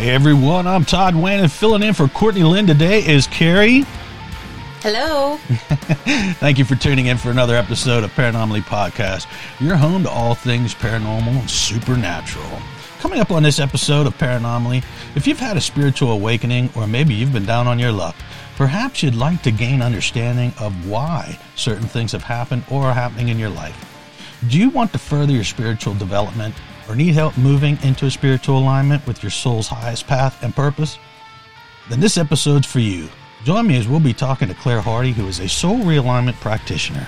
Hey everyone, I'm Todd Wayne and filling in for Courtney Lynn today is Carrie. Hello. Thank you for tuning in for another episode of Paranomaly Podcast, You're home to all things paranormal and supernatural. Coming up on this episode of Paranomaly, if you've had a spiritual awakening or maybe you've been down on your luck, perhaps you'd like to gain understanding of why certain things have happened or are happening in your life. Do you want to further your spiritual development or need help moving into a spiritual alignment with your soul's highest path and purpose? Then this episode's for you. Join me as we'll be talking to Claire Hardy, who is a soul realignment practitioner.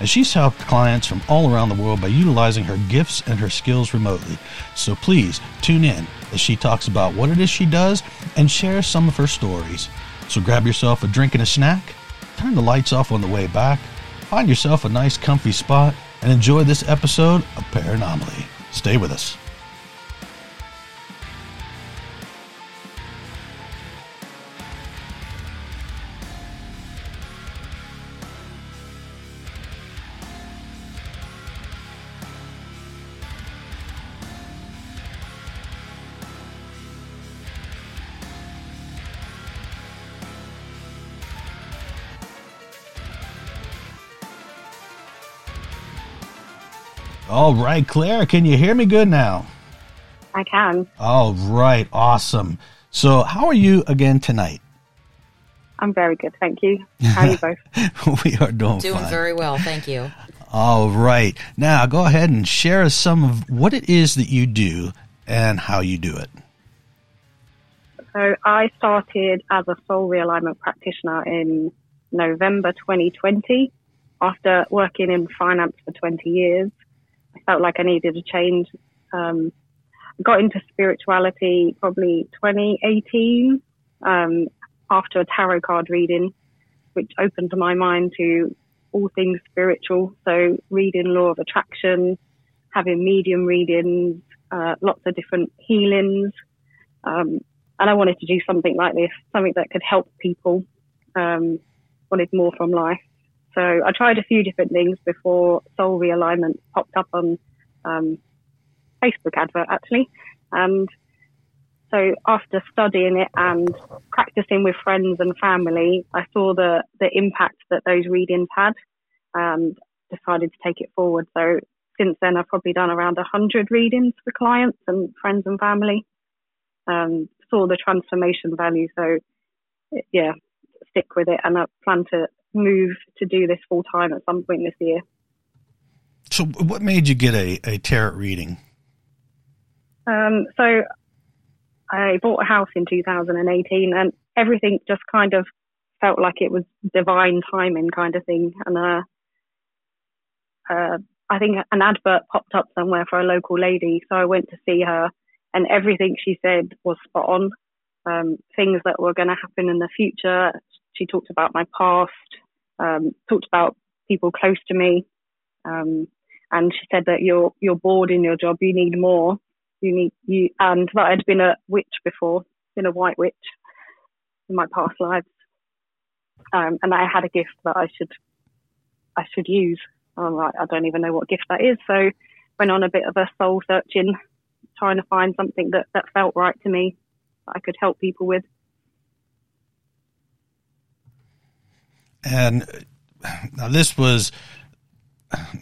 As she's helped clients from all around the world by utilizing her gifts and her skills remotely. So please tune in as she talks about what it is she does and shares some of her stories. So grab yourself a drink and a snack, turn the lights off on the way back, find yourself a nice comfy spot, and enjoy this episode of Paranomaly. Stay with us. All right, Claire, can you hear me good now? I can. All right, awesome. So, how are you again tonight? I'm very good, thank you. How are you both? we are doing Doing fine. very well, thank you. All right. Now, go ahead and share us some of what it is that you do and how you do it. So I started as a soul realignment practitioner in November 2020 after working in finance for 20 years. Felt like I needed a change. Um, got into spirituality probably 2018 um, after a tarot card reading, which opened my mind to all things spiritual. So reading law of attraction, having medium readings, uh, lots of different healings. Um, and I wanted to do something like this, something that could help people. Um, wanted more from life. So I tried a few different things before Soul Realignment popped up on um, Facebook advert actually, and so after studying it and practicing with friends and family, I saw the the impact that those readings had, and decided to take it forward. So since then, I've probably done around hundred readings for clients and friends and family. Um, saw the transformation value. So yeah, stick with it, and I plan to move to do this full time at some point this year. So, what made you get a, a tarot reading? Um, so I bought a house in 2018 and everything just kind of felt like it was divine timing kind of thing. And, uh, uh, I think an advert popped up somewhere for a local lady. So I went to see her and everything she said was spot on. Um, things that were going to happen in the future. She talked about my past, um, talked about people close to me. Um, and she said that you're, you're bored in your job. You need more you need you and that I'd been a witch before, been a white witch in my past lives. Um, and I had a gift that I should I should use. I'm like, I don't even know what gift that is. So went on a bit of a soul searching, trying to find something that, that felt right to me that I could help people with. And now this was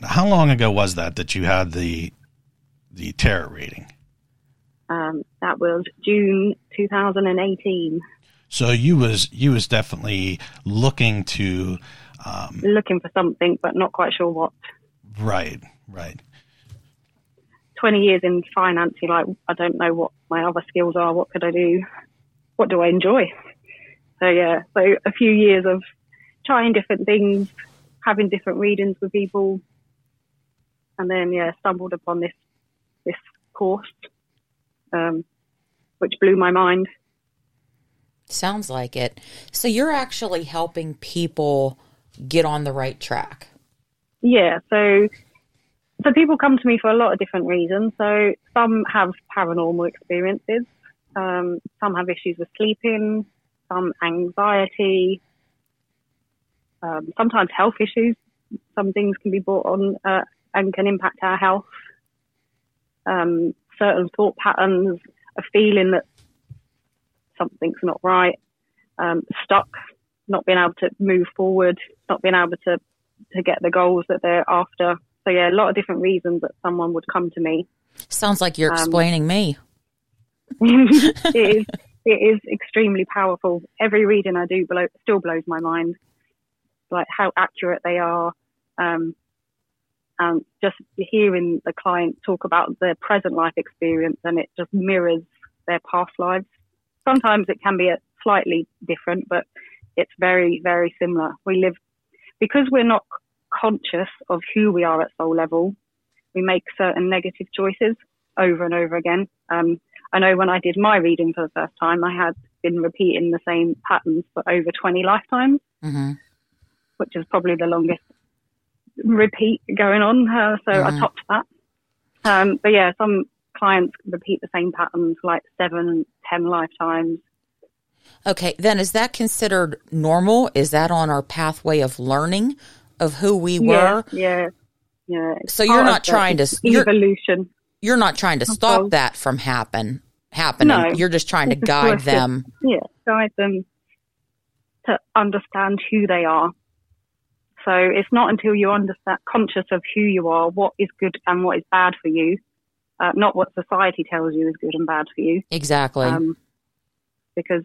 how long ago was that that you had the the tarot reading? Um, that was June 2018. So you was you was definitely looking to um, Looking for something, but not quite sure what. right, right. 20 years in finance, you're like, I don't know what my other skills are. What could I do? What do I enjoy? So yeah, so a few years of trying different things, having different readings with people, and then yeah, stumbled upon this this course, um, which blew my mind. Sounds like it. So you're actually helping people get on the right track. Yeah, so so people come to me for a lot of different reasons. So some have paranormal experiences, um, some have issues with sleeping, some anxiety, um, sometimes health issues. Some things can be brought on uh, and can impact our health. Um, certain thought patterns, a feeling that something's not right, um, stuck, not being able to move forward, not being able to to get the goals that they're after. So yeah, a lot of different reasons that someone would come to me. Sounds like you're um, explaining me. it is it is extremely powerful. Every reading I do blow, still blows my mind, like how accurate they are. Um, and just hearing the client talk about their present life experience and it just mirrors their past lives. Sometimes it can be slightly different, but it's very, very similar. We live, because we're not conscious of who we are at soul level, we make certain negative choices over and over again. Um, I know when I did my reading for the first time, I had been repeating the same patterns for over 20 lifetimes, mm-hmm. Which is probably the longest repeat going on. Uh, so mm-hmm. I topped that. Um, but yeah, some clients repeat the same patterns like seven, ten lifetimes. Okay, then is that considered normal? Is that on our pathway of learning of who we were? Yeah, yeah. So you're not trying to evolution. You're not trying to stop that from happen happening. No, you're just trying to guide them. Yeah, guide them to understand who they are. So it's not until you understand conscious of who you are, what is good and what is bad for you, uh, not what society tells you is good and bad for you. Exactly. Um, because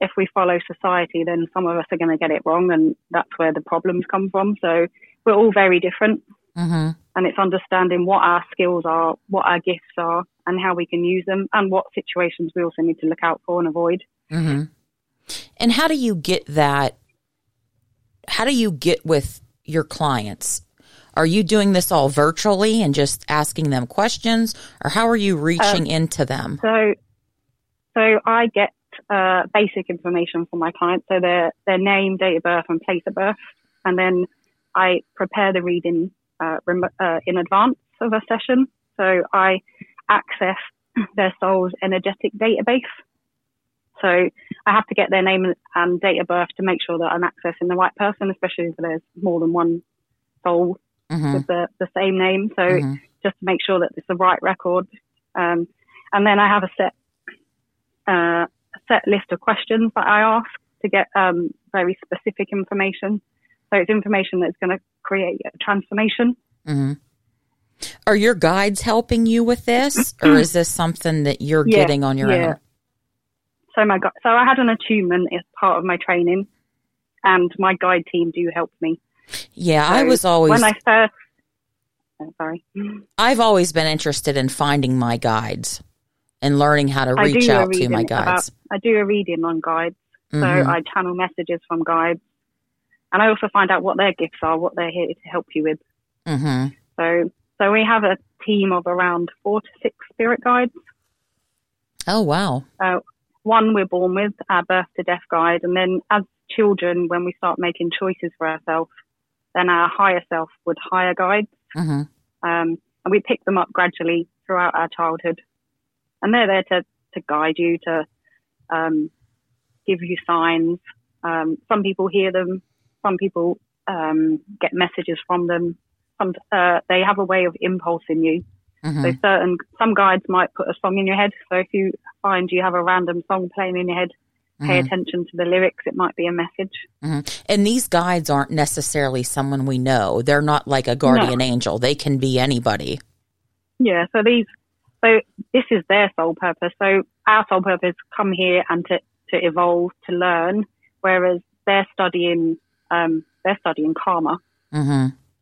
if we follow society, then some of us are going to get it wrong, and that's where the problems come from. So we're all very different. Mm-hmm. And it's understanding what our skills are, what our gifts are, and how we can use them, and what situations we also need to look out for and avoid. Mm-hmm. And how do you get that? How do you get with your clients? Are you doing this all virtually and just asking them questions, or how are you reaching um, into them? So, so I get uh, basic information from my clients, so their their name, date of birth, and place of birth, and then I prepare the reading uh, uh, in advance of a session. So I access their soul's energetic database. So I have to get their name and date of birth to make sure that I'm accessing the right person, especially if there's more than one soul mm-hmm. with the, the same name. So mm-hmm. just to make sure that it's the right record. Um, and then I have a set, uh, a set list of questions that I ask to get um, very specific information. So it's information that's going to create a transformation. Mm-hmm. Are your guides helping you with this, or is this something that you're yeah, getting on your yeah. own? So my so I had an attunement as part of my training, and my guide team do help me. Yeah, so I was always when I first. Oh, sorry, I've always been interested in finding my guides and learning how to reach out to my guides. About, I do a reading on guides, mm-hmm. so I channel messages from guides and I also find out what their gifts are, what they're here to help you with. Mm-hmm. So, so we have a team of around four to six spirit guides. Oh wow! Uh, one we're born with, our birth to death guide, and then as children, when we start making choices for ourselves, then our higher self would hire guides, mm-hmm. um, and we pick them up gradually throughout our childhood, and they're there to to guide you, to um, give you signs. Um, some people hear them, some people um, get messages from them. Some uh, they have a way of impulsing you. Mm-hmm. So certain some guides might put a song in your head. So if you find you have a random song playing in your head, pay mm-hmm. attention to the lyrics. It might be a message. Mm-hmm. And these guides aren't necessarily someone we know. They're not like a guardian no. angel. They can be anybody. Yeah. So these. So this is their sole purpose. So our sole purpose is come here and to to evolve to learn, whereas they're studying um, they're studying karma.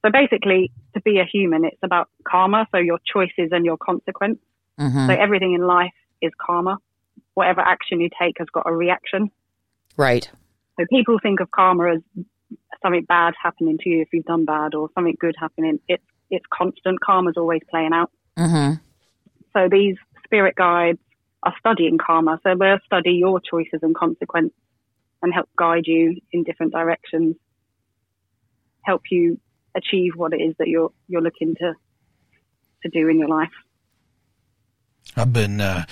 So basically, to be a human, it's about karma. So your choices and your consequence. Mm-hmm. So everything in life is karma. Whatever action you take has got a reaction. Right. So people think of karma as something bad happening to you if you've done bad, or something good happening. It's it's constant. Karma's always playing out. Mm-hmm. So these spirit guides are studying karma. So they'll study your choices and consequence and help guide you in different directions, help you achieve what it is that you're you're looking to to do in your life. I've been uh,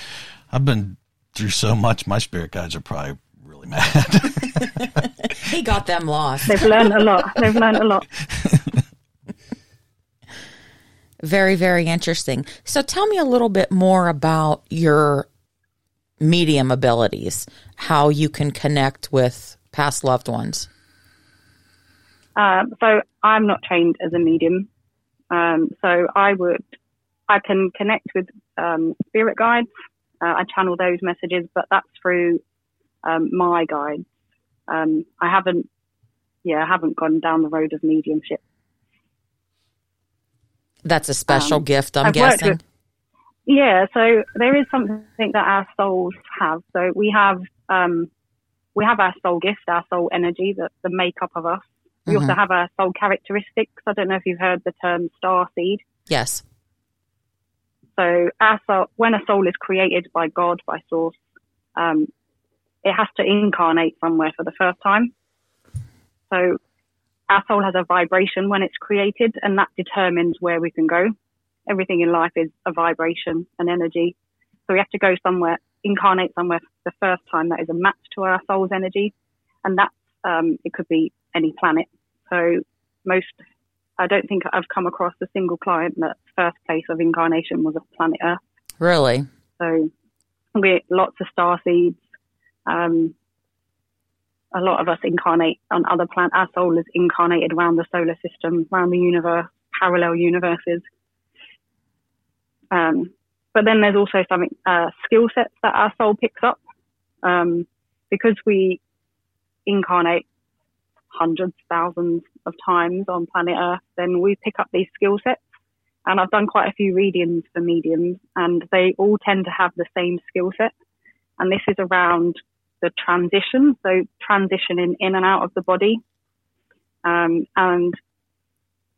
I've been through so much. My spirit guides are probably really mad. he got them lost. They've learned a lot. They've learned a lot. very very interesting. So tell me a little bit more about your medium abilities, how you can connect with past loved ones? Um, so I'm not trained as a medium. Um, so I would, I can connect with um, spirit guides. Uh, I channel those messages, but that's through um, my guides. Um, I haven't, yeah, I haven't gone down the road of mediumship. That's a special Um, gift, I'm I've guessing. with- Yeah, so there is something that our souls have. So we have um, we have our soul gift, our soul energy, the, the makeup of us. We also have our soul characteristics. I don't know if you've heard the term star seed. yes. So our soul, when a soul is created by God, by Source, um, it has to incarnate somewhere for the first time. So our soul has a vibration when it's created, and that determines where we can go. Everything in life is a vibration, an energy. So we have to go somewhere, incarnate somewhere for the first time that is a match to our soul's energy, and that um, it could be any planet. So most, I don't think I've come across a single client that first place of incarnation was a planet Earth. Really? So we lots of star seeds. Um, a lot of us incarnate on other planets. Our soul is incarnated around the solar system, around the universe, parallel universes. Um, but then there's also some uh, skill sets that our soul picks up um, because we incarnate hundreds, thousands of times on planet Earth. Then we pick up these skill sets and I've done quite a few readings for mediums, and they all tend to have the same skill set. And this is around the transition, so transitioning in and out of the body. Um, and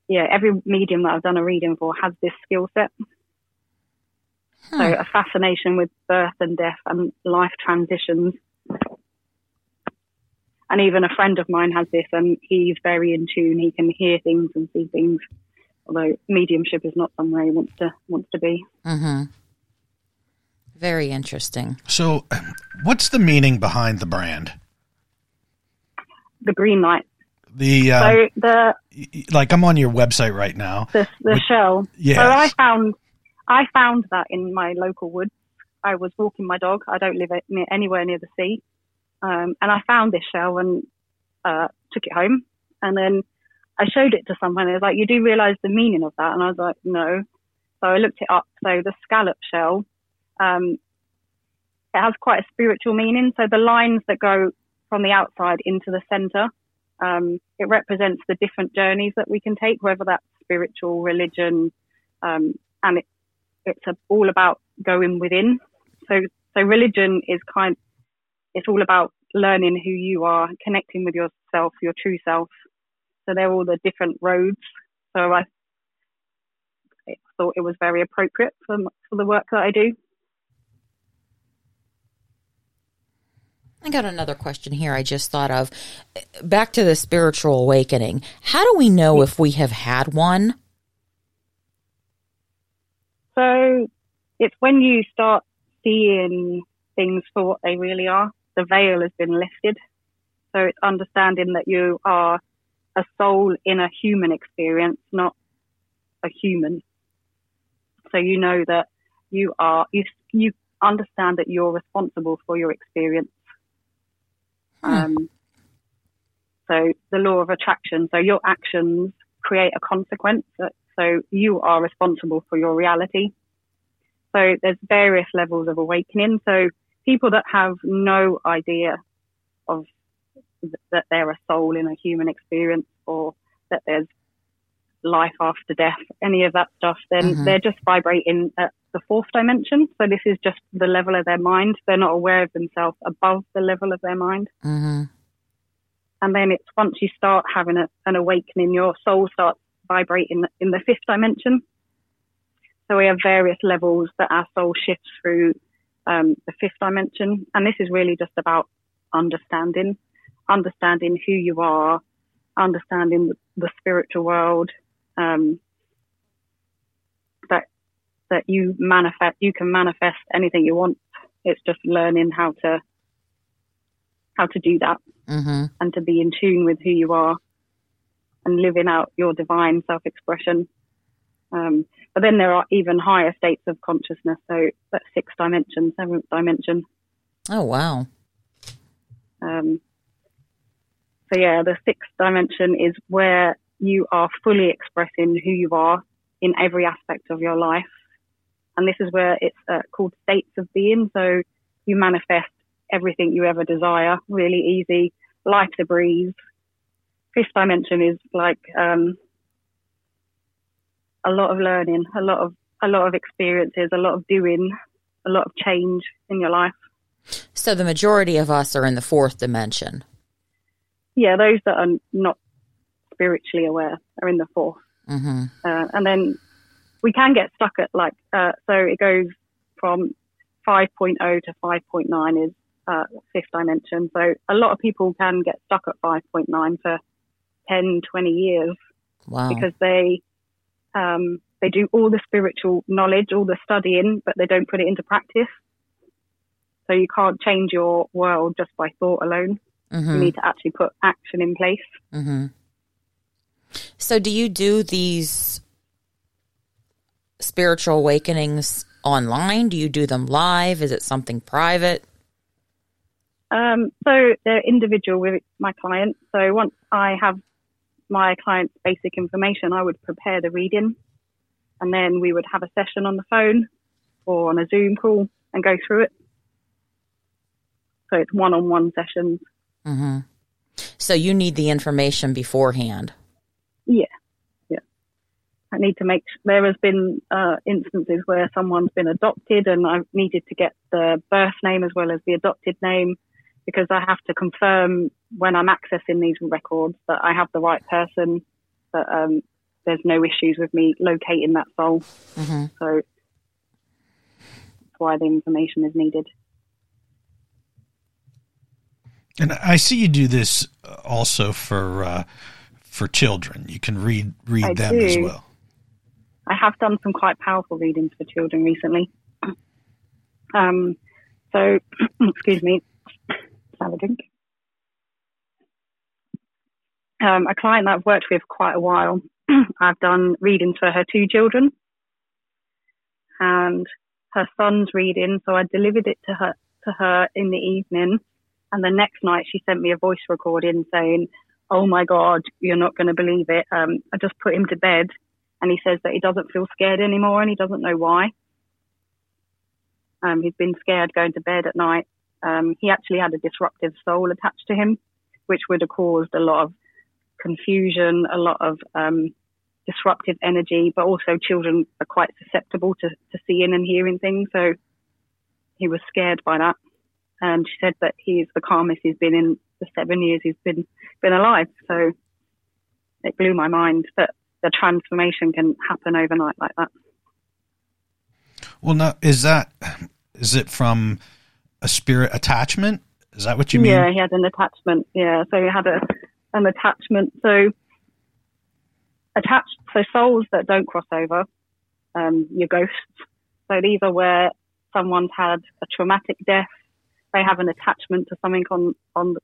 yeah, every medium that I've done a reading for has this skill set. So a fascination with birth and death and life transitions. And even a friend of mine has this, and he's very in tune. He can hear things and see things although mediumship is not somewhere he wants to wants to be. Mm-hmm. Very interesting. So, what's the meaning behind the brand? The green light. The uh, So the like, I'm on your website right now. the, the shell. yes. So I found I found that in my local woods. I was walking my dog. I don't live near, anywhere near the sea, um, and I found this shell and uh, took it home. And then I showed it to someone. It was like, "You do realize the meaning of that?" And I was like, "No." So I looked it up. So the scallop shell, um, it has quite a spiritual meaning. So the lines that go from the outside into the center, um, it represents the different journeys that we can take, whether that's spiritual, religion, um, and it, it's a, all about going within. So, so religion is kind, it's all about learning who you are, connecting with yourself, your true self. So they're all the different roads. So I, thought it was very appropriate for, for the work that I do. I got another question here I just thought of. Back to the spiritual awakening. How do we know if we have had one? So it's when you start seeing things for what they really are. The veil has been lifted. So it's understanding that you are a soul in a human experience, not a human. So you know that you are, you, you understand that you're responsible for your experience. Um, so the law of attraction. So your actions create a consequence. So you are responsible for your reality. So there's various levels of awakening. So people that have no idea of th- that they're a soul in a human experience or that there's life after death, any of that stuff, then Mhm. they're just vibrating at the fourth dimension. So this is just the level of their mind. They're not aware of themselves above the level of their mind. Mm-hmm. And then it's once you start having a, an awakening, your soul starts vibrating in the fifth dimension. So we have various levels that our soul shifts through um, the fifth dimension. And this is really just about understanding, understanding who you are, understanding the, the spiritual world, um, that, that you manifest, you can manifest anything you want. It's just learning how to, how to do that Mm-hmm. and to be in tune with who you are and living out your divine self expression. Um, but then there are even higher states of consciousness. So that's sixth dimension, seventh dimension. Oh, wow. Um, so yeah, the sixth dimension is where you are fully expressing who you are in every aspect of your life. And this is where it's uh, called states of being. So you manifest everything you ever desire, really easy, like the breeze. Fifth dimension is like um, a lot of learning, a lot of a lot of experiences, a lot of doing, a lot of change in your life. So the majority of us are in the fourth dimension. Yeah, those that are not spiritually aware are in the 4th Mm-hmm. uh, and then we can get stuck at like uh, so it goes from 5.0 to 5.9 is uh, fifth dimension. So a lot of people can get stuck at 5.9 for 10, 20 years Wow. because they um, they do all the spiritual knowledge, all the studying, but they don't put it into practice. So you can't change your world just by thought alone. You mm-hmm. need to actually put action in place. Mm-hmm. So do you do these spiritual awakenings online? Do you do them live? Is it something private? Um, so they're individual with my client. So once I have my client's basic information, I would prepare the reading and then we would have a session on the phone or on a Zoom call and go through it. So it's one on one sessions. Mm-hmm. So you need the information beforehand. Yeah. Yeah. I need to make, there has been, uh, instances where someone's been adopted and I've needed to get the birth name as well as the adopted name because I have to confirm when I'm accessing these records that I have the right person, that, um, there's no issues with me locating that soul. Mm-hmm. So that's why the information is needed. And I see you do this also for uh, for children. You can read read I them as well. I have done some quite powerful readings for children recently. Um, so, excuse me, have a drink. Um, a client that I've worked with quite a while, I've done readings for her two children and her son's reading. So I delivered it to her, to her in the evening. And the next night she sent me a voice recording saying, Oh my God, you're not going to believe it. Um, I just put him to bed and he says that he doesn't feel scared anymore and he doesn't know why. Um, he's been scared going to bed at night. Um, he actually had a disruptive soul attached to him, which would have caused a lot of confusion, a lot of um, disruptive energy, but also children are quite susceptible to, to seeing and hearing things. So he was scared by that. And she said that he's the calmest he's been in the seven years he's been, been alive. So it blew my mind that the transformation can happen overnight like that. Well, now is that is it from a spirit attachment? Is that what you mean? Yeah, he had an attachment. Yeah, so he had a an attachment. So attached, so souls that don't cross over, um, your ghosts. So these are where someone's had a traumatic death. They have an attachment to something on on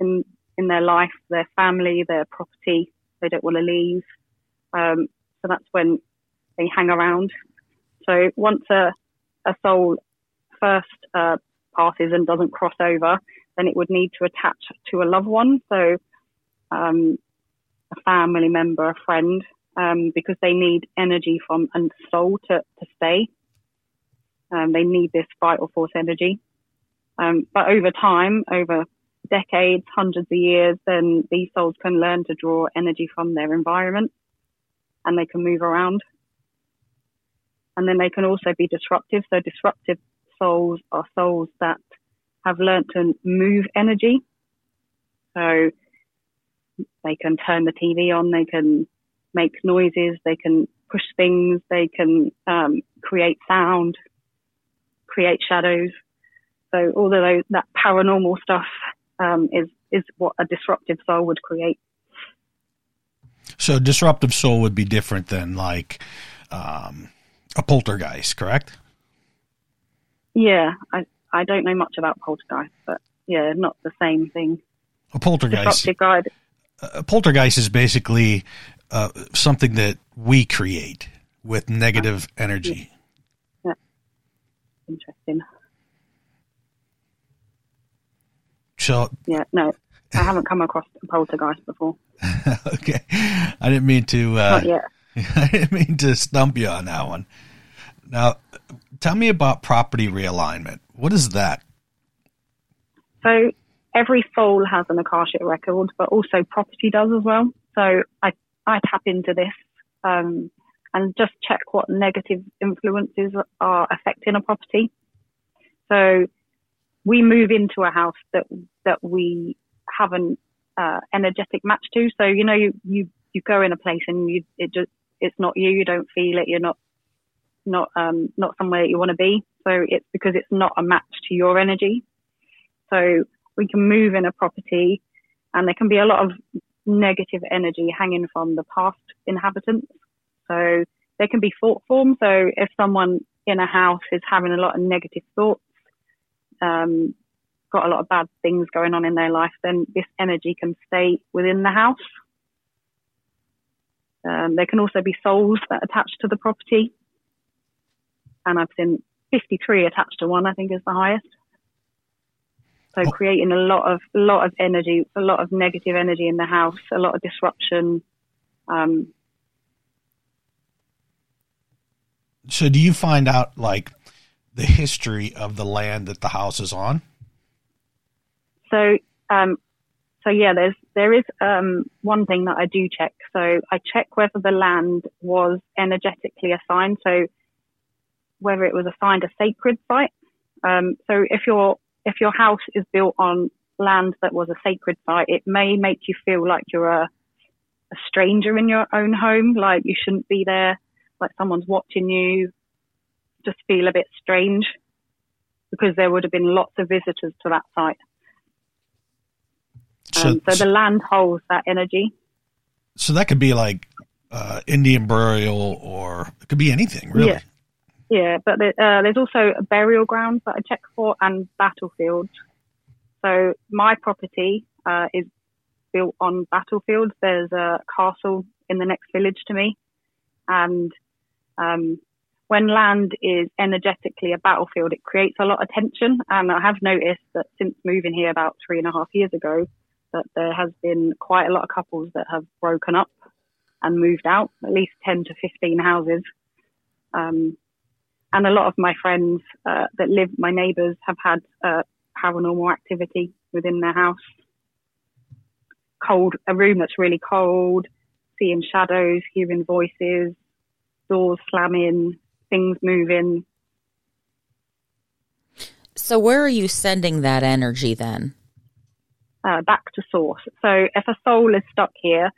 in in their life, their family, their property. They don't want to leave. Um, so that's when they hang around. So once a a soul first uh, passes and doesn't cross over, then it would need to attach to a loved one. So, um, a family member, a friend, um, because they need energy from a soul to, to stay. Um, they need this vital force energy. Um, but over time, over decades, hundreds of years, then these souls can learn to draw energy from their environment and they can move around. And then they can also be disruptive. So disruptive souls are souls that have learned to move energy. So they can turn the TV on, they can make noises, they can push things, they can um, create sound, create shadows. So all of those, that paranormal stuff um, is is what a disruptive soul would create. So disruptive soul would be different than like um, a poltergeist, correct? Yeah, I I don't know much about poltergeist, but yeah, not the same thing. A poltergeist. A poltergeist is basically uh, something that we create with negative energy. Interesting. So yeah, no, I haven't come across a poltergeist before. okay, I didn't mean to. Uh, Not yet. I didn't mean to stump you on that one. Now, tell me about property realignment. What is that? So every soul has an Akashic record, but also property does as well. So I, I tap into this um, and just check what negative influences are affecting a property. So we move into a house that that we have an uh, energetic match to. So you know you, you you go in a place and you it just it's not you. You don't feel it. You're not not um, not somewhere you want to be. So it's because it's not a match to your energy. So we can move in a property, and there can be a lot of negative energy hanging from the past inhabitants. So there can be thought forms. So if someone in a house is having a lot of negative thoughts, um, got a lot of bad things going on in their life, then this energy can stay within the house. Um, there can also be souls that attach to the property. And I've seen 53 attached to one, I think is the highest. So Oh. creating a lot of, a lot of energy, a lot of negative energy in the house, a lot of disruption. Um, So, do you find out like the history of the land that the house is on? So, um, so yeah, there's there is um, one thing that I do check. So I check whether the land was energetically assigned. So whether it was assigned a sacred site. Um, so if your if your house is built on land that was a sacred site, it may make you feel like you're a, a stranger in your own home, like you shouldn't be there, like someone's watching you. Just feel a bit strange because there would have been lots of visitors to that site. So, Um, so the land holds that energy. so that could be like uh, Indian burial, or it could be anything, really. Yeah. Yeah, but uh, there's also burial grounds that I check for and battlefields. So my property uh, is built on battlefields. There's a castle in the next village to me, and um, when land is energetically a battlefield, it creates a lot of tension. And I have noticed that since moving here about three and a half years ago, that there has been quite a lot of couples that have broken up and moved out, at least 10 to 15 houses. Um, and a lot of my friends uh, that live, my neighbours, have had uh, paranormal activity within their house. Cold, a room that's really cold, seeing shadows, hearing voices, doors slamming, things moving. So where are you sending that energy then? uh, back to source. So if a soul is stuck here,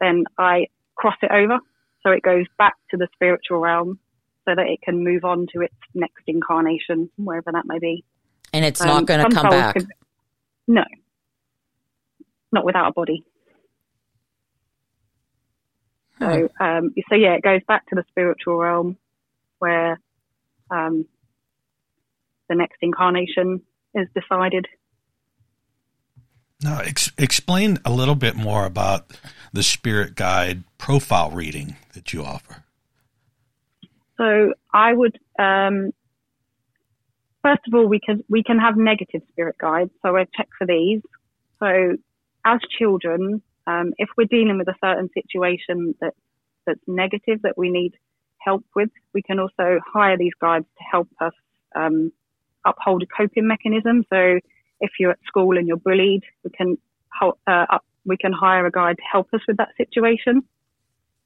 then I cross it over. So it goes back to the spiritual realm so that it can move on to its next incarnation, wherever that may be. And it's Um, not going to come back. can- no. Not without a body. So, um, so yeah, it goes back to the spiritual realm where um, the next incarnation is decided. Now, ex- explain a little bit more about the spirit guide profile reading that you offer. So I would, um, first of all, we can we can have negative spirit guides. So I check for these. So as children, um, if we're dealing with a certain situation that that's negative that we need help with, we can also hire these guides to help us um, uphold a coping mechanism. So if you're at school and you're bullied, we can uh, up, we can hire a guide to help us with that situation.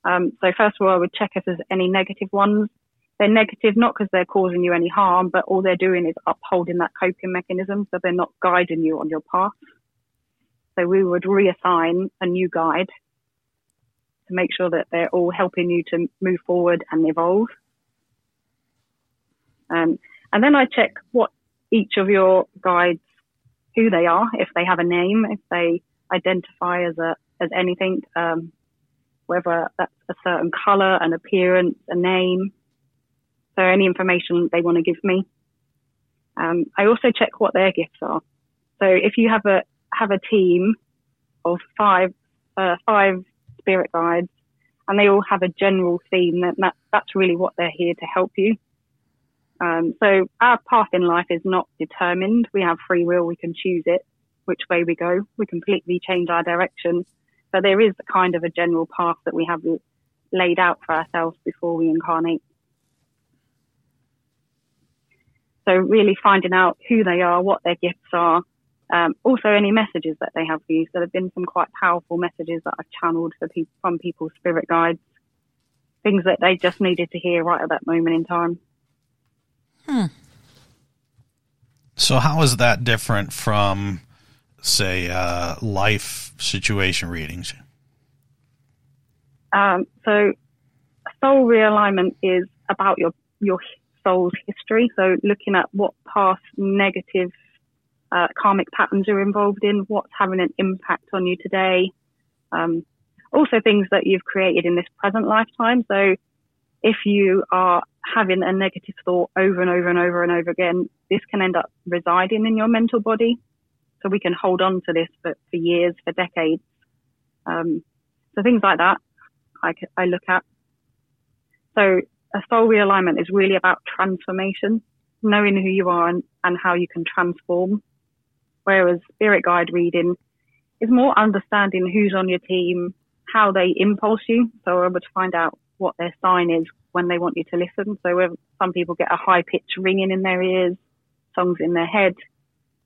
Um, so first of all, I would check if there's any negative ones. They're negative not because they're causing you any harm, but all they're doing is upholding that coping mechanism, so they're not guiding you on your path. So we would reassign a new guide to make sure that they're all helping you to move forward and evolve. Um, and then I check what each of your guides, who they are, if they have a name, if they identify as a as anything, um, whether that's a certain color, an appearance, a name. So any information they want to give me. Um, I also check what their gifts are. So if you have a have a team of five uh, five spirit guides, and they all have a general theme, that, that that's really what they're here to help you. Um, so our path in life is not determined. We have free will. We can choose it. which way we go. We completely change our direction. So there is a kind of a general path that we have laid out for ourselves before we incarnate. So really finding out who they are, what their gifts are, um, also any messages that they have for you. So there have been some quite powerful messages that I've channeled for people from people's spirit guides, things that they just needed to hear right at that moment in time. Hmm. So how is that different from, say, uh, life situation readings? Um, so soul realignment is about your your soul's history. So looking at what past negative uh, karmic patterns you're involved in, what's having an impact on you today. Um, also things that you've created in this present lifetime. So if you are having a negative thought over and over and over and over again, this can end up residing in your mental body. So we can hold on to this for, for years, for decades. Um, so things like that I, I look at. So a soul realignment is really about transformation, knowing who you are and, and how you can transform. Whereas spirit guide reading is more understanding who's on your team, how they impulse you. So we're able to find out what their sign is when they want you to listen. So some people get a high pitch ringing in their ears, songs in their head,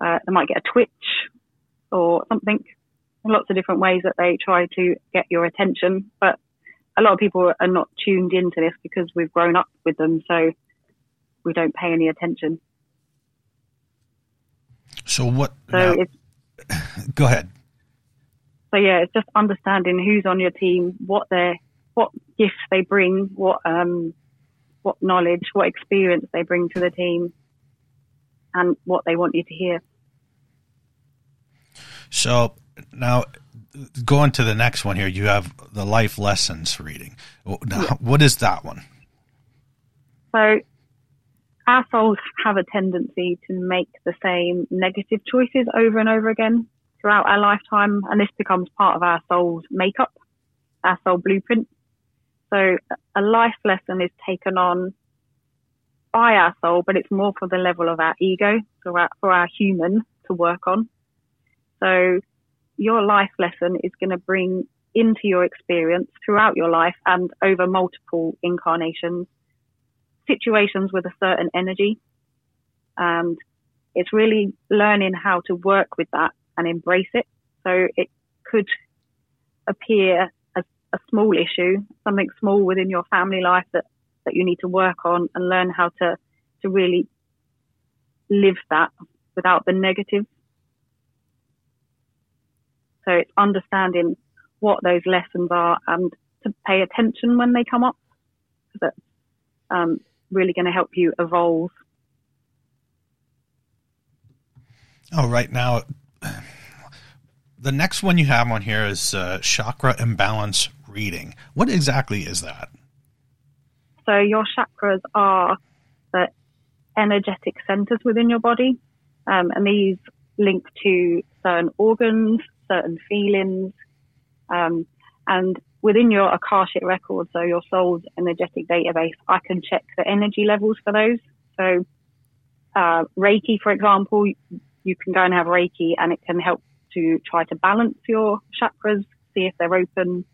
uh, they might get a twitch or something. Lots of different ways that they try to get your attention, but a lot of people are not tuned into this because we've grown up with them, so we don't pay any attention. So what? So now, go ahead. So yeah, it's just understanding who's on your team, what their what gifts they bring, what um what knowledge, what experience they bring to the team, and what they want you to hear. So now going to the next one here, you have the life lessons reading. Now, yeah. What is that one? So, our souls have a tendency to make the same negative choices over and over again throughout our lifetime, and this becomes part of our soul's makeup, our soul blueprint. So, a life lesson is taken on by our soul, but it's more for the level of our ego, for our, for our human to work on. So, your life lesson is going to bring into your experience throughout your life and over multiple incarnations situations with a certain energy. And it's really learning how to work with that and embrace it. So it could appear as a small issue, something small within your family life that, that you need to work on and learn how to, to really live that without the negative so it's understanding what those lessons are and to pay attention when they come up. That's um, really going to help you evolve. Oh, right now, the next one you have on here is uh, chakra imbalance reading. What exactly is that? So your chakras are the energetic centers within your body, um, and these link to certain organs, certain feelings. Um, and within your Akashic record, so your soul's energetic database, I can check the energy levels for those. So, uh, Reiki, for example, you can go and have Reiki and it can help to try to balance your chakras, see if they're open.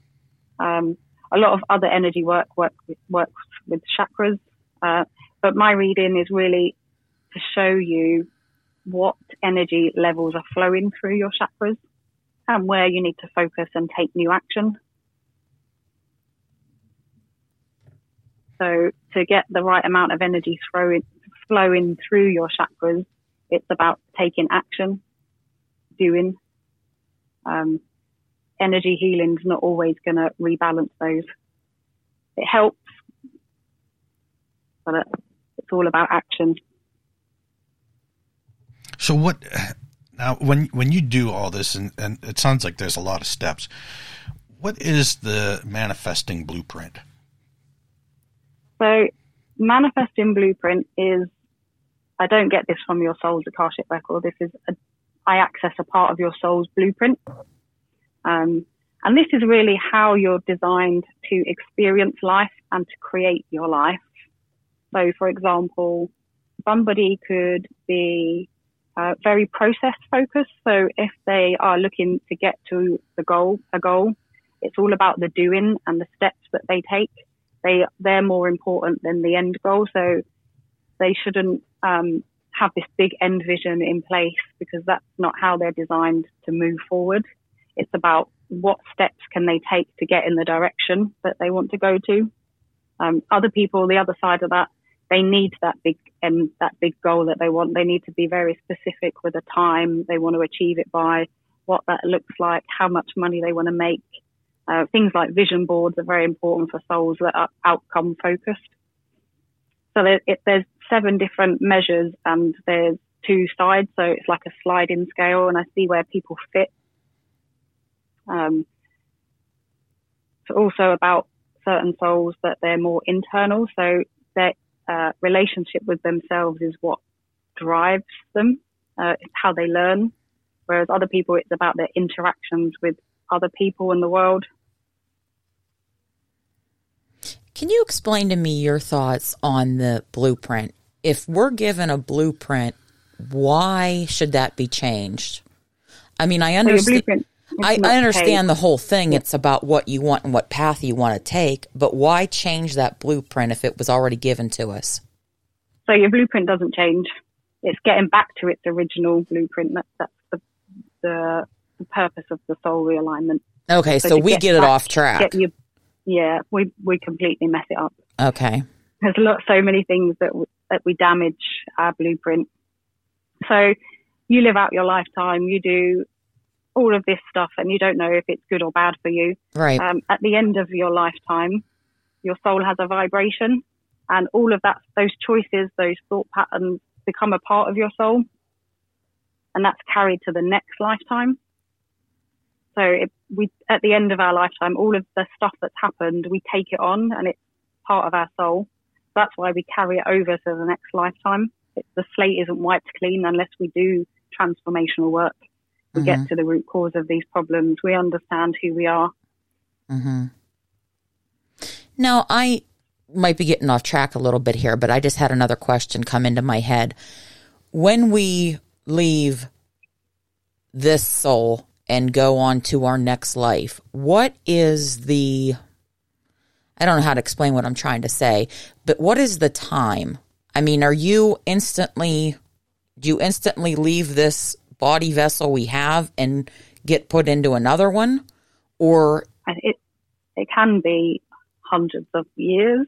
Um, a lot of other energy work, work works with chakras. Uh, but my reading is really to show you what energy levels are flowing through your chakras and where you need to focus and take new action. So to get the right amount of energy flowing, flowing through your chakras, it's about taking action, doing. Um, energy healing's not always going to rebalance those. It helps, but it's all about action. So what now, when when you do all this, and, and it sounds like there's a lot of steps, what is the manifesting blueprint? So, manifesting blueprint is I don't get this from your soul's Akashic record. This is a, I access a part of your soul's blueprint. Um, and this is really how you're designed to experience life and to create your life. So, for example, somebody could be uh, very process focused. So if they are looking to get to the goal, a goal, it's all about the doing and the steps that they take. They they're more important than the end goal. So they shouldn't um, have this big end vision in place because that's not how they're designed to move forward. It's about what steps can they take to get in the direction that they want to go to. Um, other people, the other side of that, they need that big and that big goal that they want. They need to be very specific with the time they want to achieve it by, what that looks like, how much money they want to make. Uh, things like vision boards are very important for souls that are outcome focused. So there, it, there's seven different measures and there's two sides. So it's like a sliding scale and I see where people fit. Um, it's also about certain souls that they're more internal. So their uh, relationship with themselves is what drives them. Uh, it's how they learn. Whereas other people, it's about their interactions with other people in the world. Can you explain to me your thoughts on the blueprint? If we're given a blueprint, why should that be changed? I mean, I understand. I, I, understand the whole thing. It's about what you want and what path you want to take, but why change that blueprint if it was already given to us? So your blueprint doesn't change. It's getting back to its original blueprint. That, that's the, the, the purpose of the soul realignment. Okay, so, so we get, get it off track. Your, yeah, we we completely mess it up. Okay. There's a lot, so many things that we, that we damage our blueprint. So you live out your lifetime. You do all of this stuff and you don't know if it's good or bad for you. Right. Um, at the end of your lifetime, your soul has a vibration and all of that, those choices, those thought patterns become a part of your soul and that's carried to the next lifetime. So it, we, at the end of our lifetime, all of the stuff that's happened, we take it on and it's part of our soul. That's why we carry it over to the next lifetime. It, the slate isn't wiped clean unless we do transformational work we mm-hmm. get to the root cause of these problems. We understand who we are. Mm-hmm. Now, I might be getting off track a little bit here, but I just had another question come into my head. When we leave this soul and go on to our next life, what is the I don't know how to explain what I'm trying to say, but what is the time? I mean, are you instantly do you instantly leave this body vessel we have and get put into another one? Or it it can be hundreds of years.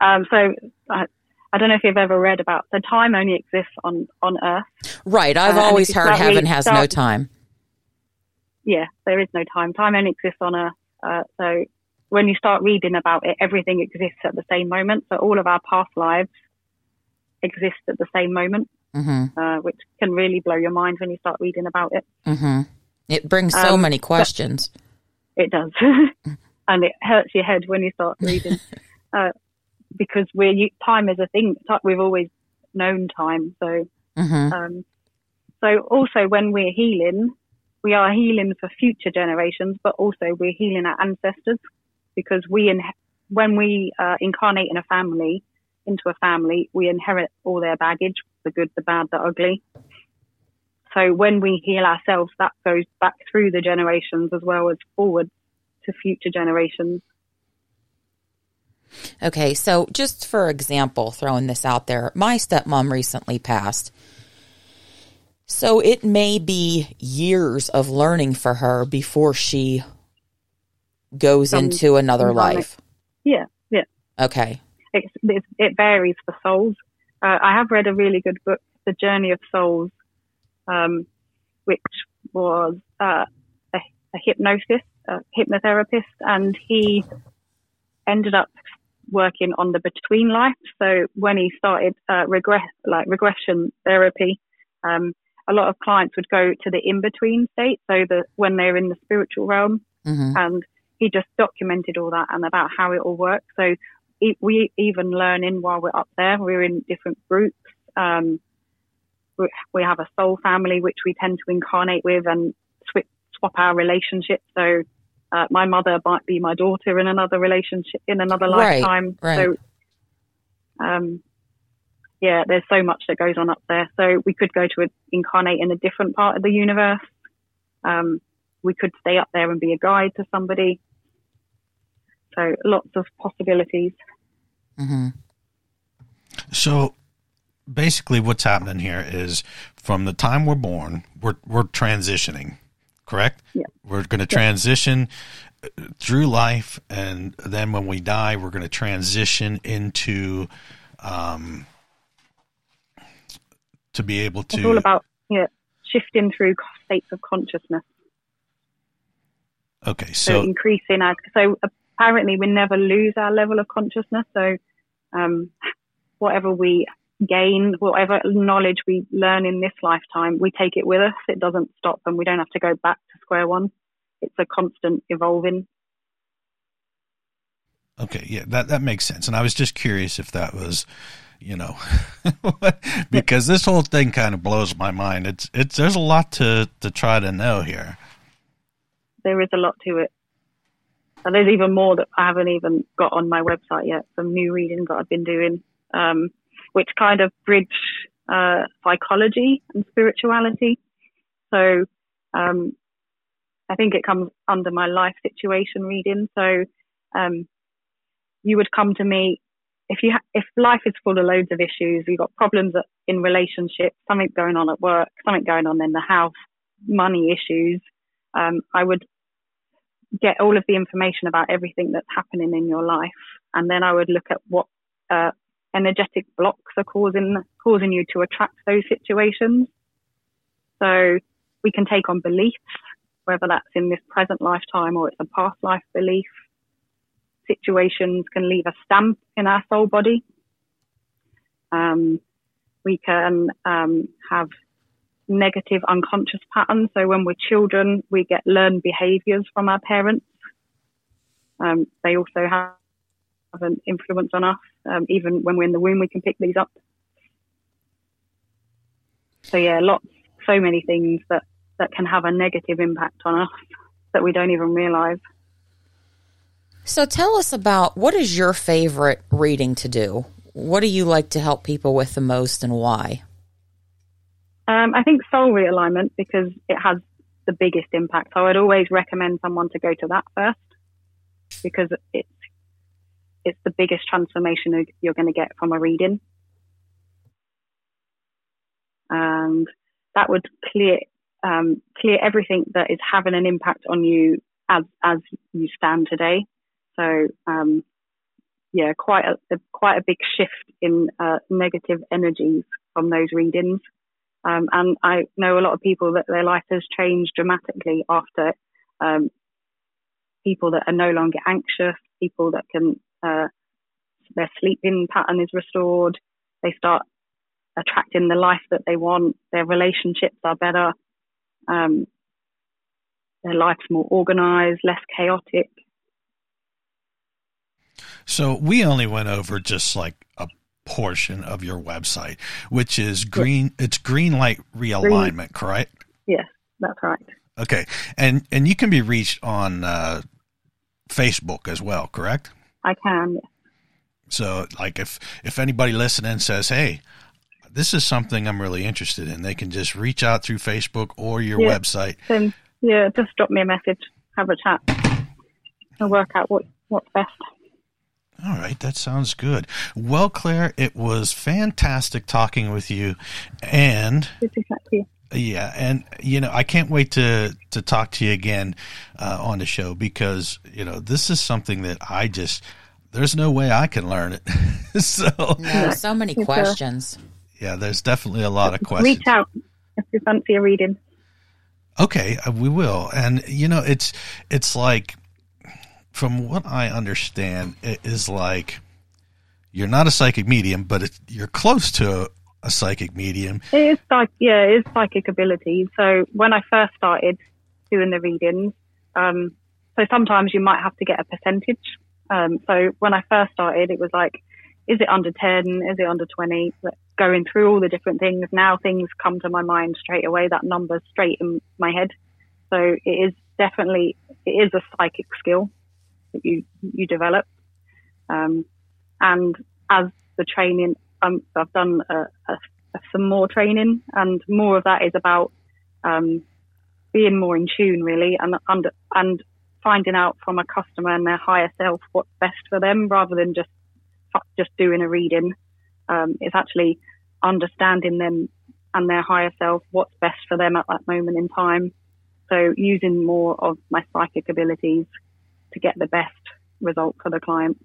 Um, so I, I don't know if you've ever read about so time only exists on on Earth. Right. I've uh, always heard heaven has start, no time. Yeah, there is no time. Time only exists on Earth. Uh, so when you start reading about it, everything exists at the same moment. So all of our past lives exist at the same moment mm-hmm. uh, which can really blow your mind when you start reading about it. Mm-hmm. It brings so um, many questions. It does, and it hurts your head when you start reading, uh, because we're time is a thing. We've always known time, so. Mm-hmm. Um, so also when we're healing, we are healing for future generations, but also we're healing our ancestors because we, in, when we uh, incarnate in a family, into a family, we inherit all their baggage, the good, the bad, the ugly. So when we heal ourselves, that goes back through the generations as well as forward to future generations. Okay, so just for example, throwing this out there, my stepmom recently passed. So it may be years of learning for her before she goes um, into another life. Yeah, yeah. Okay. It, it varies for souls. Uh, I have read a really good book, The Journey of Souls, um, which was uh, a, a hypnosis, a hypnotherapist, and he ended up working on the between life. So when he started uh, regress, like regression therapy, um, a lot of clients would go to the in between state, so the when they're in the spiritual realm, mm-hmm. and he just documented all that and about how it all works. So we even learn in while we're up there. We're in different groups. Um, we, we, have a soul family which we tend to incarnate with and swap our relationships. So uh, my mother might be my daughter in another relationship in another right, lifetime. Right. So um, yeah, there's so much that goes on up there. So we could go to a, incarnate in a different part of the universe. Um, we could stay up there and be a guide to somebody. So lots of possibilities. Mm-hmm. So basically, what's happening here is from the time we're born, we're we're transitioning, correct? Yeah. We're going to transition uh, through life, and then when we die, we're going to transition into, um, to be able to. It's all about yeah shifting through states of consciousness. okay, So, so increasing our so apparently we never lose our level of consciousness. So um, whatever we gain, whatever knowledge we learn in this lifetime, we take it with us. It doesn't stop, and we don't have to go back to square one. It's a constant evolving. Okay, yeah, that that makes sense. And I was just curious if that was, you know, because this whole thing kind of blows my mind. It's it's there's a lot to to try to know here. There is a lot to it. There's even more that I haven't even got on my website yet. Some new readings that I've been doing, um, which kind of bridge uh, psychology and spirituality. So um, I think it comes under my life situation reading. So um, you would come to me if you ha- if life is full of loads of issues, you've got problems in relationships, something going on at work, something going on in the house, money issues. Um, I would get all of the information about everything that's happening in your life, and then I would look at what uh, energetic blocks are causing causing you to attract those situations. So we can take on beliefs, whether that's in this present lifetime or it's a past life belief. Situations can leave a stamp in our soul body. Um, we can um, have negative unconscious patterns. So when we're children, we get learned behaviors from our parents. Um, they also have, an influence on us. Um, even when we're in the womb, we can pick these up. So yeah, lots, so many things that, that can have a negative impact on us that we don't even realize. So tell us about what is your favorite reading to do? What do you like to help people with the most and why? Um, I think soul realignment because it has the biggest impact. So I would always recommend someone to go to that first because it's it's the biggest transformation you're going to get from a reading, and that would clear um, clear everything that is having an impact on you as as you stand today. So um, yeah, quite a, quite a big shift in uh, negative energies from those readings. Um, and I know a lot of people that their life has changed dramatically after um, people that are no longer anxious, people that can uh, their sleeping pattern is restored. They start attracting the life that they want. Their relationships are better. Um, their life's more organized, less chaotic. So we only went over just like a portion of your website, which is green. It's green light realignment, green. correct? Yes, that's right. Okay, and and you can be reached on uh, Facebook as well, correct? I can. Yes. So, like, if if anybody listening says, "Hey," this is something I'm really interested in, they can just reach out through Facebook or your yeah. website. Then, yeah, just drop me a message, have a chat, and work out what, what's best. All right, that sounds good. Well, Claire, it was fantastic talking with you, and good to chat to you. Yeah, and you know, I can't wait to to talk to you again uh, on the show because you know this is something that I just there's no way I can learn it. so no, so many questions. Yeah, there's definitely a lot of questions. Reach out if you fancy a reading. Okay, uh, we will. And you know, it's it's like from what I understand, it is like you're not a psychic medium, but it, you're close to a psychic medium. It is psych, yeah, it is psychic ability. So when I first started doing the readings, um, so sometimes you might have to get a percentage. Um, so when I first started, it was like, is it under 10? Is it under 20? Going through all the different things. Now things come to my mind straight away. That number's straight in my head. So it is definitely, it is a psychic skill that you, you develop. Um, and as the training um, I've done a, a, some more training, and more of that is about um, being more in tune, really, and and and finding out from a customer and their higher self what's best for them, rather than just just doing a reading. Um, it's actually understanding them and their higher self, what's best for them at that moment in time. So using more of my psychic abilities to get the best result for the client.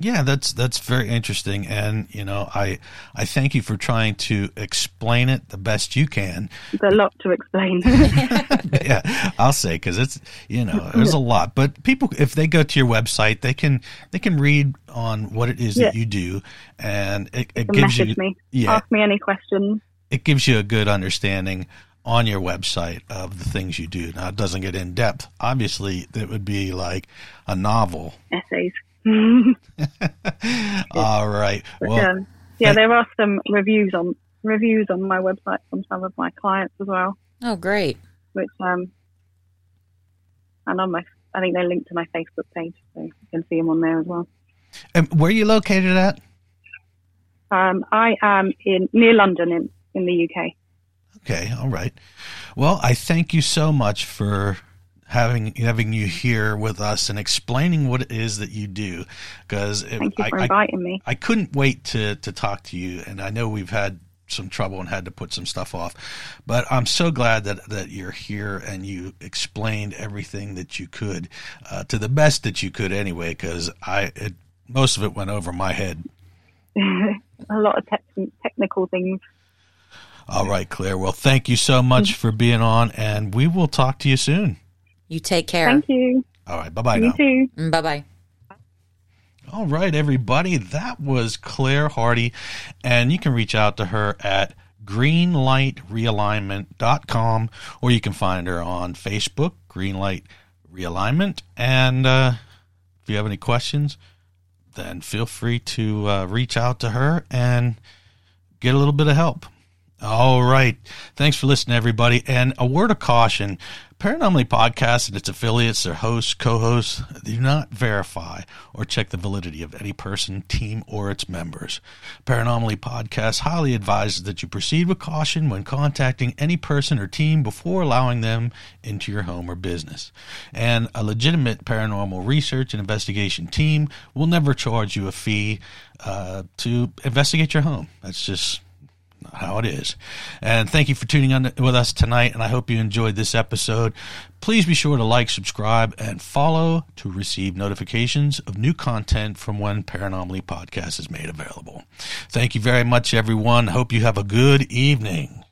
Yeah, that's that's very interesting, and you know, I I thank you for trying to explain it the best you can. There's a lot to explain. yeah, I'll say because it's you know there's a lot, but people if they go to your website, they can they can read on what it is yeah. that you do, and it, it gives you me. yeah ask me any questions. It gives you a good understanding on your website of the things you do. Now it doesn't get in depth. Obviously, it would be like a novel. Essays. All right. But, well, um, yeah, there are some reviews on reviews on my website from some of my clients as well. Oh, great! Which um, and on my, I think they're linked to my Facebook page, so you can see them on there as well. And where are you located at? Um, I am in near London in in the UK. Okay, all right. Well, I thank you so much for having having you here with us and explaining what it is that you do because thank you for I, inviting I, me. I couldn't wait to to talk to you, and I know we've had some trouble and had to put some stuff off, but I'm so glad that that you're here and you explained everything that you could uh, to the best that you could anyway. Because I it, most of it went over my head. A lot of te- technical things. All right, Claire. Well, thank you so much for being on, and we will talk to you soon. You take care. Thank you. All right. Bye bye. You too. Mm, bye bye. All right, everybody. That was Claire Hardy, and you can reach out to her at greenlightrealignment.com or you can find her on Facebook, Greenlight Realignment. And uh, if you have any questions, then feel free to uh, reach out to her and get a little bit of help. All right. Thanks for listening, everybody. And a word of caution Paranormally Podcast and its affiliates, their hosts, co hosts, do not verify or check the validity of any person, team, or its members. Paranormally Podcast highly advises that you proceed with caution when contacting any person or team before allowing them into your home or business. And a legitimate paranormal research and investigation team will never charge you a fee uh, to investigate your home. That's just how it is. And thank you for tuning in with us tonight. And I hope you enjoyed this episode. Please be sure to like, subscribe, and follow to receive notifications of new content from when Paranormally Podcast is made available. Thank you very much, everyone. Hope you have a good evening.